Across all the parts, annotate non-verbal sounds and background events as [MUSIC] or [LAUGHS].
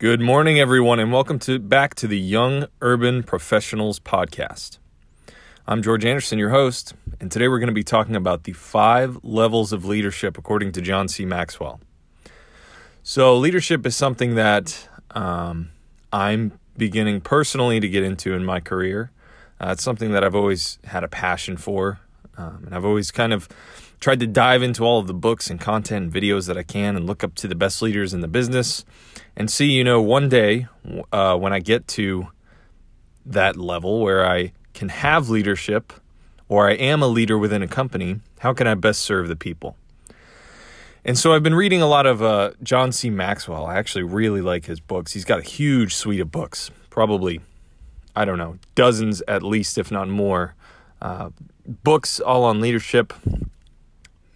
Good morning, everyone, and welcome to back to the Young Urban Professionals Podcast. I'm George Anderson, your host, and today we're going to be talking about the five levels of leadership according to John C. Maxwell. So, leadership is something that um, I'm beginning personally to get into in my career. Uh, it's something that I've always had a passion for, um, and I've always kind of tried to dive into all of the books and content and videos that I can and look up to the best leaders in the business and see, you know, one day uh, when I get to that level where I can have leadership or I am a leader within a company, how can I best serve the people? And so I've been reading a lot of uh, John C. Maxwell. I actually really like his books. He's got a huge suite of books, probably, I don't know, dozens at least, if not more. Uh, books all on leadership,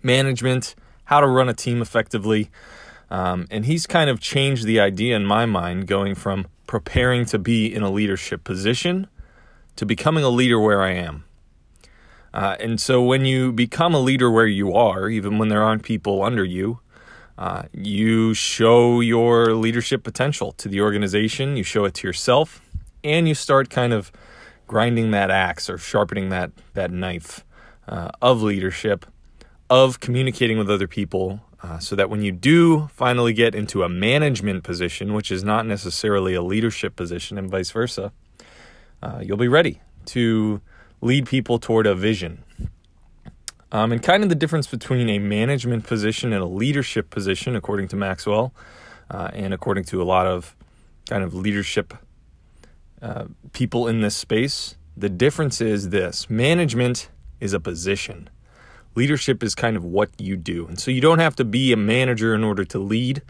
management, how to run a team effectively. Um, and he's kind of changed the idea in my mind going from preparing to be in a leadership position to becoming a leader where I am. Uh, and so when you become a leader where you are, even when there aren't people under you, uh, you show your leadership potential to the organization, you show it to yourself, and you start kind of grinding that axe or sharpening that, that knife uh, of leadership of communicating with other people uh, so that when you do finally get into a management position, which is not necessarily a leadership position and vice versa, uh, you'll be ready to lead people toward a vision. Um, and kind of the difference between a management position and a leadership position, according to Maxwell, uh, and according to a lot of kind of leadership uh, people in this space, the difference is this management is a position leadership is kind of what you do. And so you don't have to be a manager in order to lead.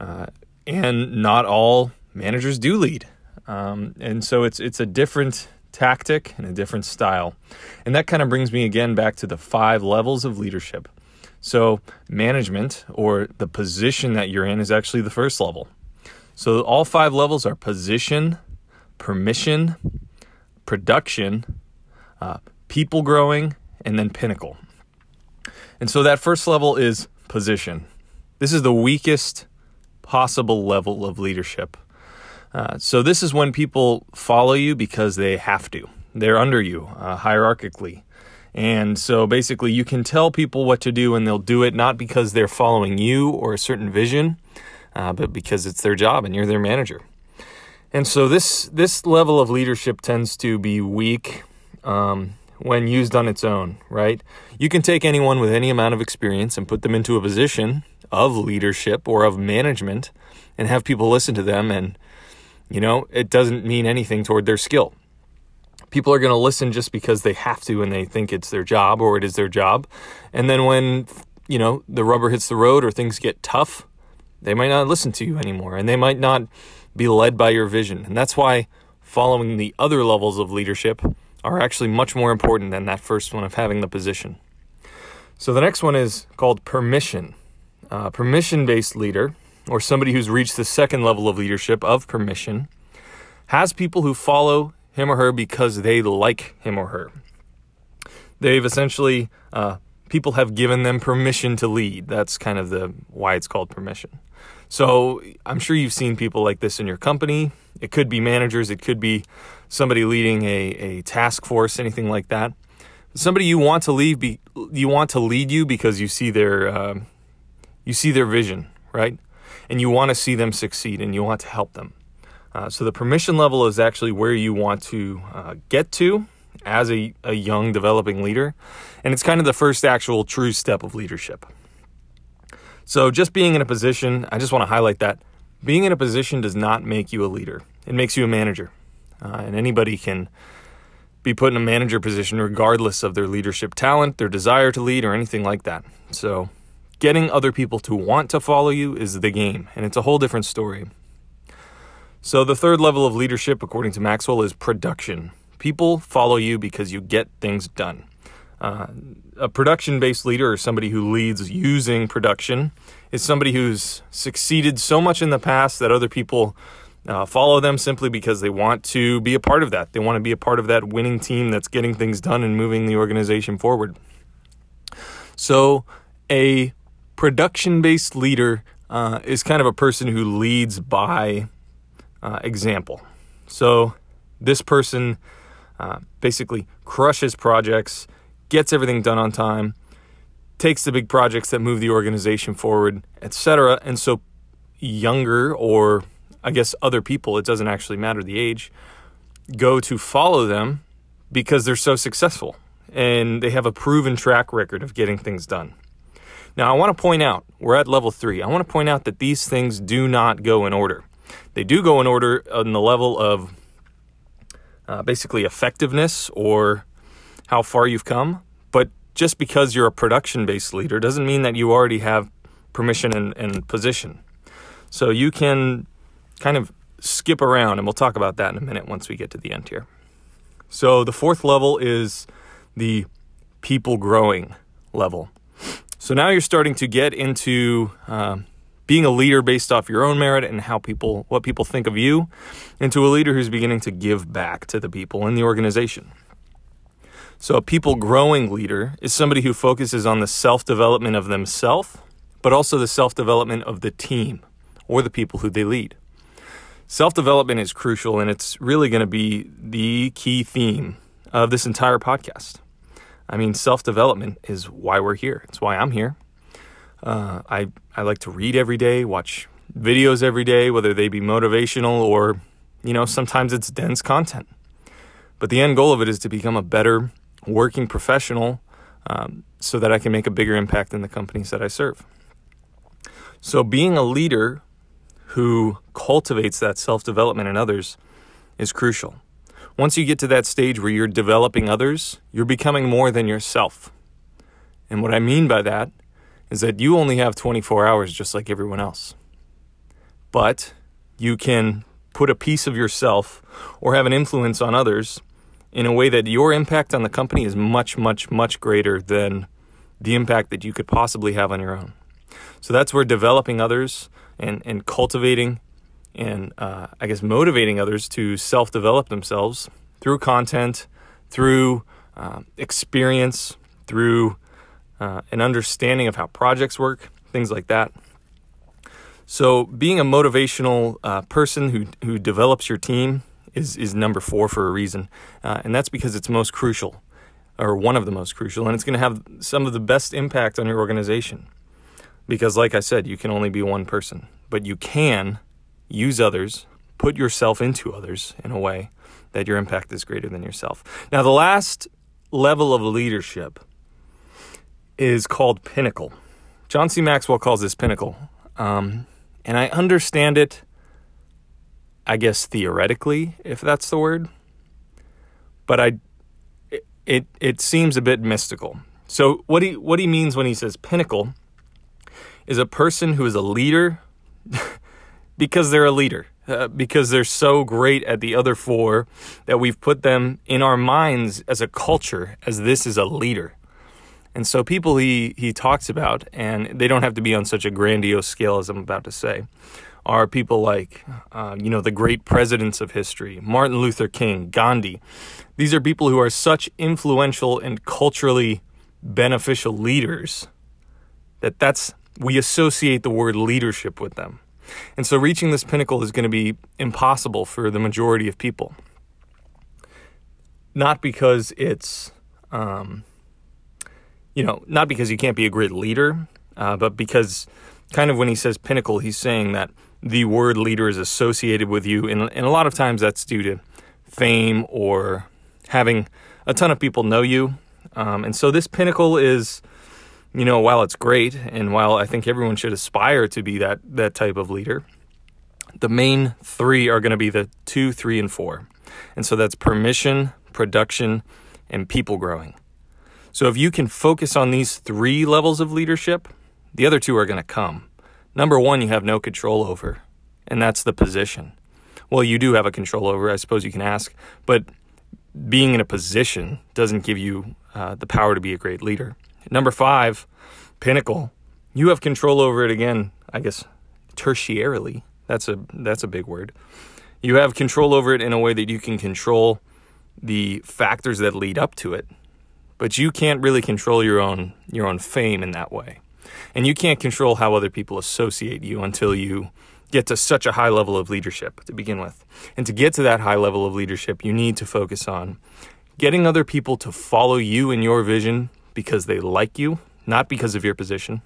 Uh, and not all managers do lead. Um, and so it's it's a different tactic and a different style. And that kind of brings me again back to the five levels of leadership. So management or the position that you're in is actually the first level. So all five levels are position, permission, production, uh, people growing, and then pinnacle. And so that first level is position. This is the weakest possible level of leadership. Uh, so this is when people follow you because they have to. They're under you uh, hierarchically. And so basically, you can tell people what to do and they'll do it not because they're following you or a certain vision, uh, but because it's their job and you're their manager. And so this this level of leadership tends to be weak. Um, when used on its own, right? You can take anyone with any amount of experience and put them into a position of leadership or of management and have people listen to them and you know, it doesn't mean anything toward their skill. People are going to listen just because they have to and they think it's their job or it is their job. And then when, you know, the rubber hits the road or things get tough, they might not listen to you anymore and they might not be led by your vision. And that's why following the other levels of leadership are actually much more important than that first one of having the position. So the next one is called permission. Uh, permission based leader, or somebody who's reached the second level of leadership of permission, has people who follow him or her because they like him or her. They've essentially, uh, people have given them permission to lead. That's kind of the why it's called permission. So I'm sure you've seen people like this in your company. It could be managers, it could be somebody leading a, a task force, anything like that. Somebody you want to lead, be, you want to lead you because you see their uh, you see their vision, right? And you want to see them succeed, and you want to help them. Uh, so the permission level is actually where you want to uh, get to as a, a young developing leader, and it's kind of the first actual true step of leadership. So just being in a position, I just want to highlight that being in a position does not make you a leader. It makes you a manager. Uh, and anybody can be put in a manager position regardless of their leadership talent, their desire to lead, or anything like that. So, getting other people to want to follow you is the game, and it's a whole different story. So, the third level of leadership, according to Maxwell, is production. People follow you because you get things done. Uh, a production based leader or somebody who leads using production is somebody who's succeeded so much in the past that other people uh, follow them simply because they want to be a part of that. They want to be a part of that winning team that's getting things done and moving the organization forward. So, a production based leader uh, is kind of a person who leads by uh, example. So this person uh, basically crushes projects, gets everything done on time, takes the big projects that move the organization forward, etc. And so younger or I guess other people, it doesn't actually matter the age, go to follow them because they're so successful and they have a proven track record of getting things done. Now, I want to point out, we're at level three. I want to point out that these things do not go in order. They do go in order on the level of uh, basically effectiveness or how far you've come. But just because you're a production based leader doesn't mean that you already have permission and, and position. So you can kind of skip around, and we'll talk about that in a minute once we get to the end here. So the fourth level is the people growing level. So now you're starting to get into uh, being a leader based off your own merit and how people, what people think of you, into a leader who's beginning to give back to the people in the organization. So a people growing leader is somebody who focuses on the self development of themselves, but also the self development of the team or the people who they lead. Self development is crucial, and it's really going to be the key theme of this entire podcast. I mean, self development is why we're here. It's why I'm here. Uh, I I like to read every day, watch videos every day, whether they be motivational or, you know, sometimes it's dense content. But the end goal of it is to become a better working professional, um, so that I can make a bigger impact in the companies that I serve. So being a leader who cultivates that self development in others is crucial. Once you get to that stage where you're developing others, you're becoming more than yourself. And what I mean by that is that you only have 24 hours just like everyone else. But you can put a piece of yourself or have an influence on others in a way that your impact on the company is much, much, much greater than the impact that you could possibly have on your own. So that's where developing others and, and cultivating and uh, I guess motivating others to self develop themselves through content, through uh, experience, through uh, an understanding of how projects work, things like that. So, being a motivational uh, person who, who develops your team is, is number four for a reason. Uh, and that's because it's most crucial, or one of the most crucial, and it's going to have some of the best impact on your organization. Because, like I said, you can only be one person, but you can use others, put yourself into others in a way that your impact is greater than yourself. Now, the last level of leadership is called pinnacle. John C. Maxwell calls this pinnacle. Um, and I understand it, I guess, theoretically, if that's the word. But I, it, it seems a bit mystical. So, what he, what he means when he says pinnacle is a person who is a leader [LAUGHS] because they're a leader, uh, because they're so great at the other four that we've put them in our minds as a culture as this is a leader. And so people he, he talks about, and they don't have to be on such a grandiose scale as I'm about to say, are people like, uh, you know, the great presidents of history, Martin Luther King, Gandhi. These are people who are such influential and culturally beneficial leaders that that's we associate the word leadership with them. And so reaching this pinnacle is going to be impossible for the majority of people. Not because it's, um, you know, not because you can't be a great leader, uh, but because kind of when he says pinnacle, he's saying that the word leader is associated with you. And, and a lot of times that's due to fame or having a ton of people know you. Um, and so this pinnacle is you know, while it's great and while I think everyone should aspire to be that that type of leader, the main three are going to be the two, three, and four. And so that's permission, production, and people growing. So if you can focus on these three levels of leadership, the other two are going to come. Number one, you have no control over, and that's the position. Well, you do have a control over, I suppose you can ask, but being in a position doesn't give you uh, the power to be a great leader. Number five, pinnacle. You have control over it again, I guess, tertiarily. That's a that's a big word. You have control over it in a way that you can control the factors that lead up to it. But you can't really control your own your own fame in that way. And you can't control how other people associate you until you get to such a high level of leadership to begin with. And to get to that high level of leadership, you need to focus on getting other people to follow you and your vision because they like you, not because of your position.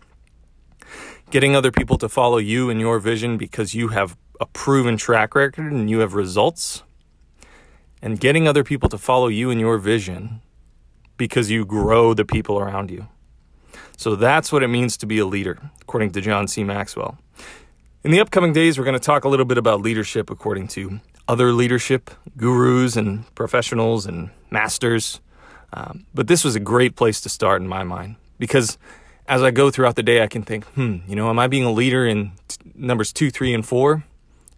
Getting other people to follow you and your vision because you have a proven track record and you have results. And getting other people to follow you and your vision because you grow the people around you. So that's what it means to be a leader, according to John C. Maxwell. In the upcoming days, we're going to talk a little bit about leadership according to other leadership gurus and professionals and masters. Um, but this was a great place to start in my mind because as I go throughout the day, I can think, hmm, you know, am I being a leader in t- numbers two, three, and four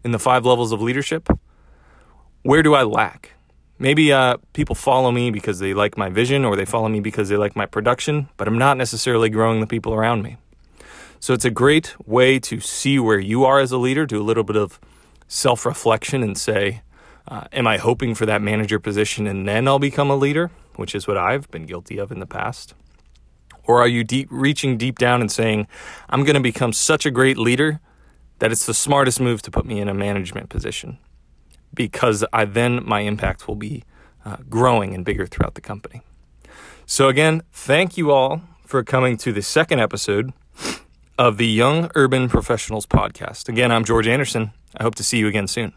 in the five levels of leadership? Where do I lack? Maybe uh, people follow me because they like my vision or they follow me because they like my production, but I'm not necessarily growing the people around me. So it's a great way to see where you are as a leader, do a little bit of self reflection and say, uh, Am I hoping for that manager position and then I'll become a leader, which is what I've been guilty of in the past? Or are you deep, reaching deep down and saying, I'm going to become such a great leader that it's the smartest move to put me in a management position? Because I then my impact will be uh, growing and bigger throughout the company. So, again, thank you all for coming to the second episode of the Young Urban Professionals Podcast. Again, I'm George Anderson. I hope to see you again soon.